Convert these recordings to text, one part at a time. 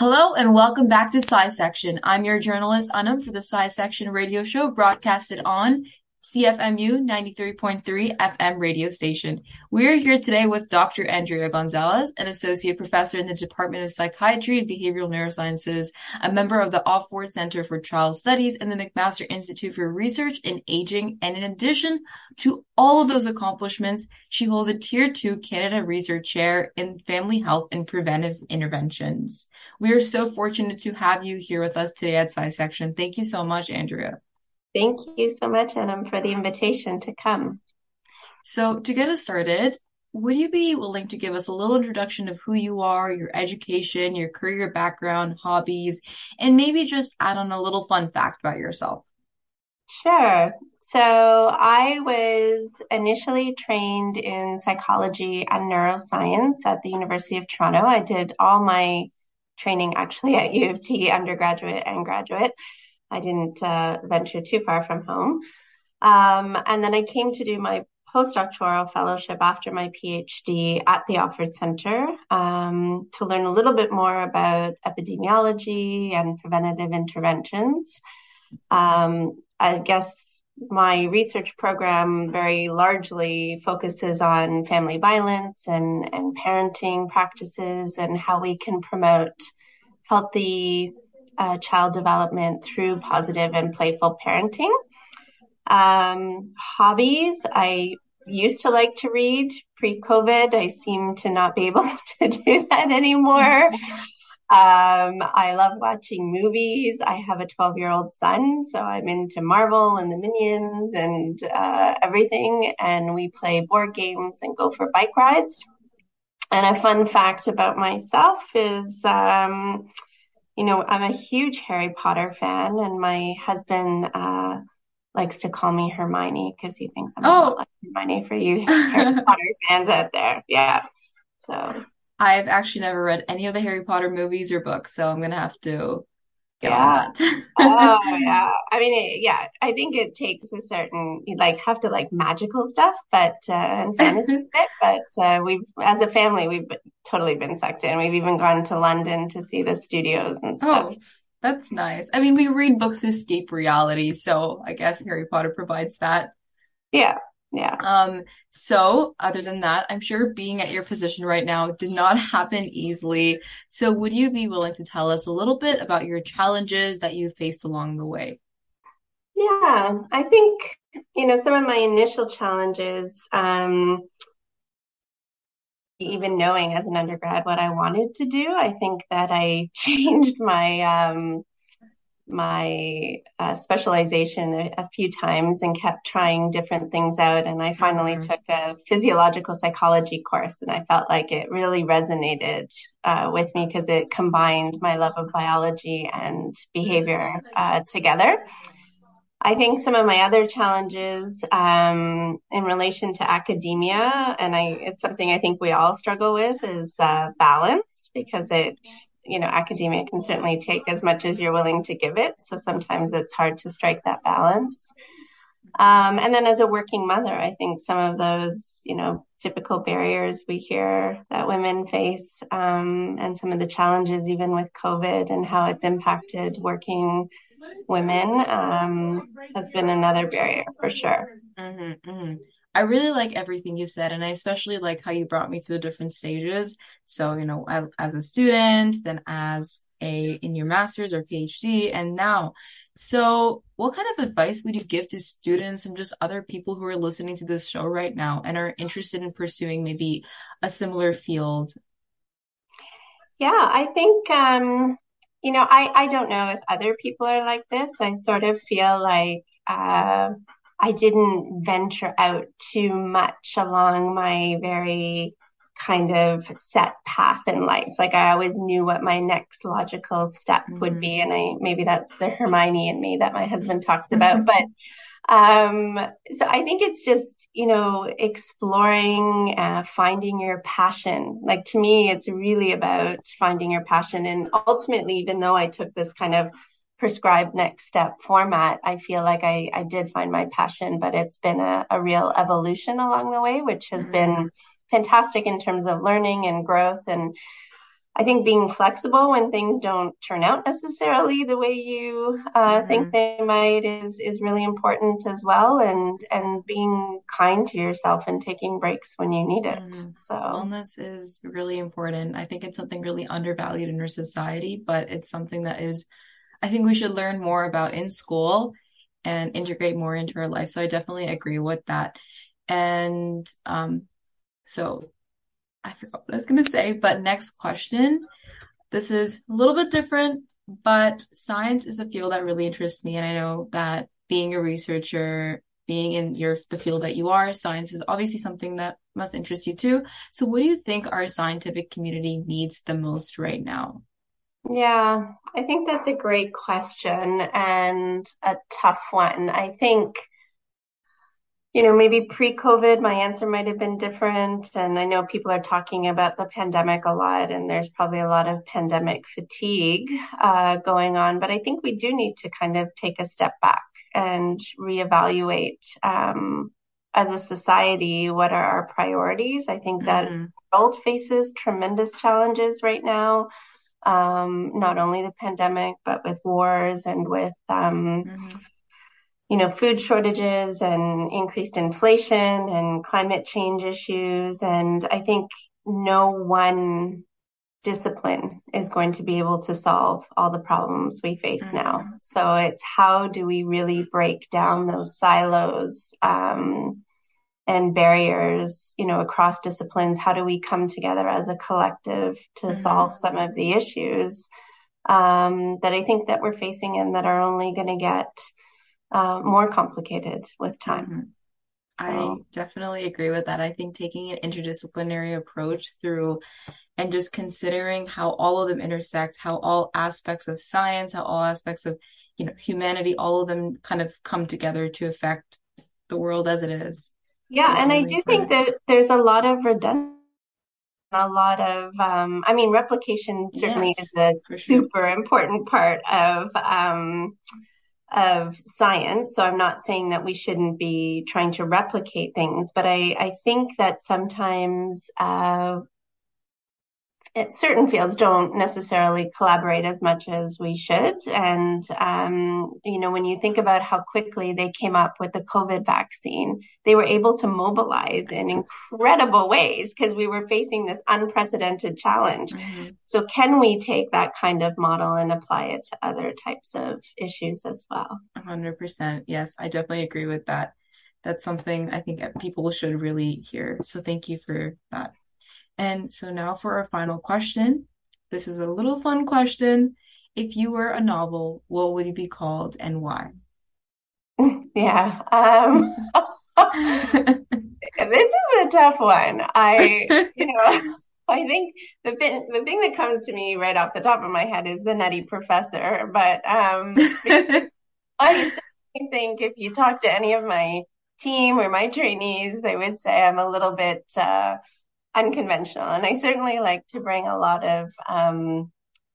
Hello and welcome back to Sci Section. I'm your journalist Anam for the Sci Section radio show broadcasted on CFMU 93.3 FM radio station. We're here today with Dr. Andrea Gonzalez, an associate professor in the Department of Psychiatry and Behavioral Neurosciences, a member of the Offord Center for Child Studies and the McMaster Institute for Research in Aging. And in addition to all of those accomplishments, she holds a Tier 2 Canada Research Chair in Family Health and Preventive Interventions. We are so fortunate to have you here with us today at SciSection. Thank you so much, Andrea. Thank you so much, Anam, for the invitation to come. So, to get us started, would you be willing to give us a little introduction of who you are, your education, your career background, hobbies, and maybe just add on a little fun fact about yourself? Sure. So, I was initially trained in psychology and neuroscience at the University of Toronto. I did all my training actually at U of T, undergraduate and graduate. I didn't uh, venture too far from home. Um, and then I came to do my postdoctoral fellowship after my PhD at the Offord Center um, to learn a little bit more about epidemiology and preventative interventions. Um, I guess my research program very largely focuses on family violence and, and parenting practices and how we can promote healthy uh, child development through positive and playful parenting. Um, hobbies, I used to like to read pre COVID. I seem to not be able to do that anymore. Um, I love watching movies. I have a 12 year old son, so I'm into Marvel and the Minions and uh, everything. And we play board games and go for bike rides. And a fun fact about myself is um, you know, I'm a huge Harry Potter fan, and my husband uh, likes to call me Hermione because he thinks I'm oh. like Hermione for you Harry Potter fans out there. Yeah. So I've actually never read any of the Harry Potter movies or books, so I'm gonna have to yeah. oh yeah. I mean, it, yeah. I think it takes a certain you like have to like magical stuff, but uh, and fantasy bit. But uh, we've as a family we've totally been sucked in. We've even gone to London to see the studios and stuff. Oh, that's nice. I mean, we read books to escape reality, so I guess Harry Potter provides that. Yeah. Yeah. Um, so other than that, I'm sure being at your position right now did not happen easily. So would you be willing to tell us a little bit about your challenges that you faced along the way? Yeah, I think, you know, some of my initial challenges, um, even knowing as an undergrad what I wanted to do, I think that I changed my um, my uh, specialization a, a, few times and kept trying different things out. And I finally mm-hmm. took a physiological psychology course, and I felt like it really resonated uh, with me because it combined my love of biology and behavior uh, together. I think some of my other challenges um, in relation to academia, and I, it's something I think we all struggle with, is uh, balance because it you know, academia can certainly take as much as you're willing to give it. So sometimes it's hard to strike that balance. Um, and then as a working mother, I think some of those, you know, typical barriers we hear that women face um, and some of the challenges, even with COVID and how it's impacted working women, um, has been another barrier for sure. Mm-hmm, mm-hmm. I really like everything you said, and I especially like how you brought me through the different stages. So, you know, as a student, then as a in your master's or PhD, and now. So, what kind of advice would you give to students and just other people who are listening to this show right now and are interested in pursuing maybe a similar field? Yeah, I think um, you know, I I don't know if other people are like this. I sort of feel like. Uh, I didn't venture out too much along my very kind of set path in life. Like I always knew what my next logical step mm-hmm. would be. And I maybe that's the Hermione in me that my husband talks about. but um so I think it's just, you know, exploring, uh, finding your passion. Like to me, it's really about finding your passion. And ultimately, even though I took this kind of prescribed next step format, I feel like I, I did find my passion, but it's been a, a real evolution along the way, which has mm-hmm. been fantastic in terms of learning and growth. And I think being flexible when things don't turn out necessarily the way you uh, mm-hmm. think they might is is really important as well, and and being kind to yourself and taking breaks when you need it. Mm-hmm. So wellness is really important. I think it's something really undervalued in our society, but it's something that is, I think we should learn more about in school and integrate more into our life. So I definitely agree with that. And um, so I forgot what I was going to say, but next question. This is a little bit different, but science is a field that really interests me. And I know that being a researcher, being in your, the field that you are, science is obviously something that must interest you too. So what do you think our scientific community needs the most right now? Yeah, I think that's a great question and a tough one. I think you know, maybe pre COVID, my answer might have been different. And I know people are talking about the pandemic a lot, and there's probably a lot of pandemic fatigue uh, going on. But I think we do need to kind of take a step back and reevaluate um, as a society what are our priorities. I think that mm-hmm. the world faces tremendous challenges right now. Um, not only the pandemic, but with wars and with um, mm-hmm you know, food shortages and increased inflation and climate change issues. And I think no one discipline is going to be able to solve all the problems we face mm-hmm. now. So it's how do we really break down those silos um, and barriers, you know, across disciplines? How do we come together as a collective to mm-hmm. solve some of the issues um, that I think that we're facing and that are only going to get uh, more complicated with time. Mm-hmm. I definitely agree with that. I think taking an interdisciplinary approach through and just considering how all of them intersect, how all aspects of science, how all aspects of, you know, humanity, all of them kind of come together to affect the world as it is. Yeah, and I do think that there's a lot of redundancy a lot of um, i mean replication certainly yes, is a sure. super important part of um, of science. So I'm not saying that we shouldn't be trying to replicate things, but I, I think that sometimes uh, certain fields don't necessarily collaborate as much as we should. And, um, you know, when you think about how quickly they came up with the COVID vaccine, they were able to mobilize in incredible ways because we were facing this unprecedented challenge. Mm-hmm. So, can we take that kind of model and apply it to other types of issues as well? 100%. Yes, I definitely agree with that. That's something I think people should really hear. So, thank you for that. And so now for our final question. This is a little fun question. If you were a novel, what would you be called and why? Yeah. Um, this is a tough one. I, you know, I think the thing, the thing that comes to me right off the top of my head is the Nutty Professor. But um, I think if you talk to any of my team or my trainees, they would say I'm a little bit uh, unconventional. And I certainly like to bring a lot of um,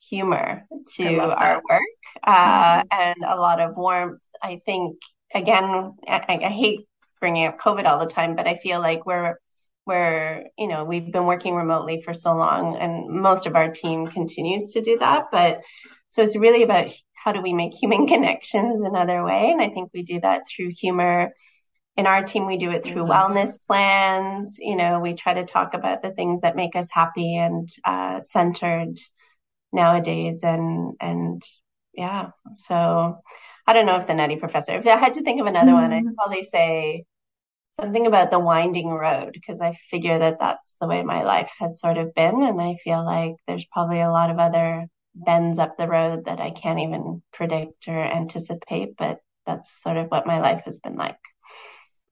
humor to our work uh, mm-hmm. and a lot of warmth. I think, again, I, I, hate bringing up COVID all the time, but I feel like we're we're you know we've been working remotely for so long and most of our team continues to do that but so it's really about how do we make human connections another way and i think we do that through humor in our team we do it through mm-hmm. wellness plans you know we try to talk about the things that make us happy and uh, centered nowadays and and yeah so i don't know if the nutty professor if i had to think of another mm-hmm. one i'd mm-hmm. probably say something about the winding road because i figure that that's the way my life has sort of been and i feel like there's probably a lot of other bends up the road that i can't even predict or anticipate but that's sort of what my life has been like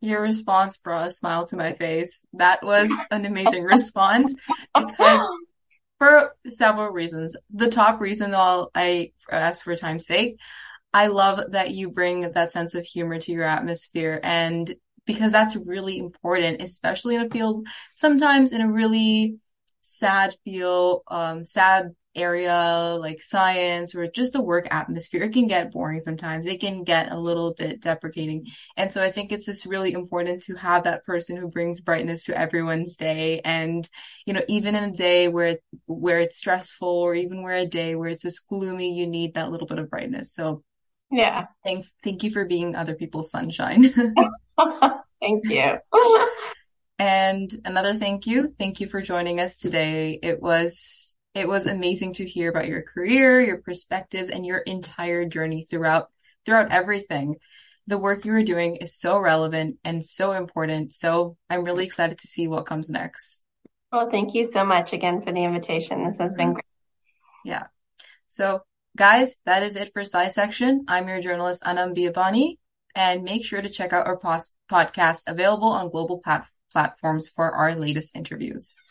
your response brought a smile to my face. That was an amazing response because for several reasons. The top reason I'll, I ask for time's sake, I love that you bring that sense of humor to your atmosphere and because that's really important, especially in a field, sometimes in a really sad feel, um, sad area like science or just the work atmosphere, it can get boring sometimes. It can get a little bit deprecating. And so I think it's just really important to have that person who brings brightness to everyone's day. And, you know, even in a day where, where it's stressful or even where a day where it's just gloomy, you need that little bit of brightness. So yeah. Thank, thank you for being other people's sunshine. thank you. and another thank you. Thank you for joining us today. It was it was amazing to hear about your career, your perspectives, and your entire journey throughout throughout everything. The work you are doing is so relevant and so important. So I'm really excited to see what comes next. Well, thank you so much again for the invitation. This has been mm-hmm. great. Yeah. So guys, that is it for Sci Section. I'm your journalist Anam Biabani, and make sure to check out our pos- podcast available on global pat- platforms for our latest interviews.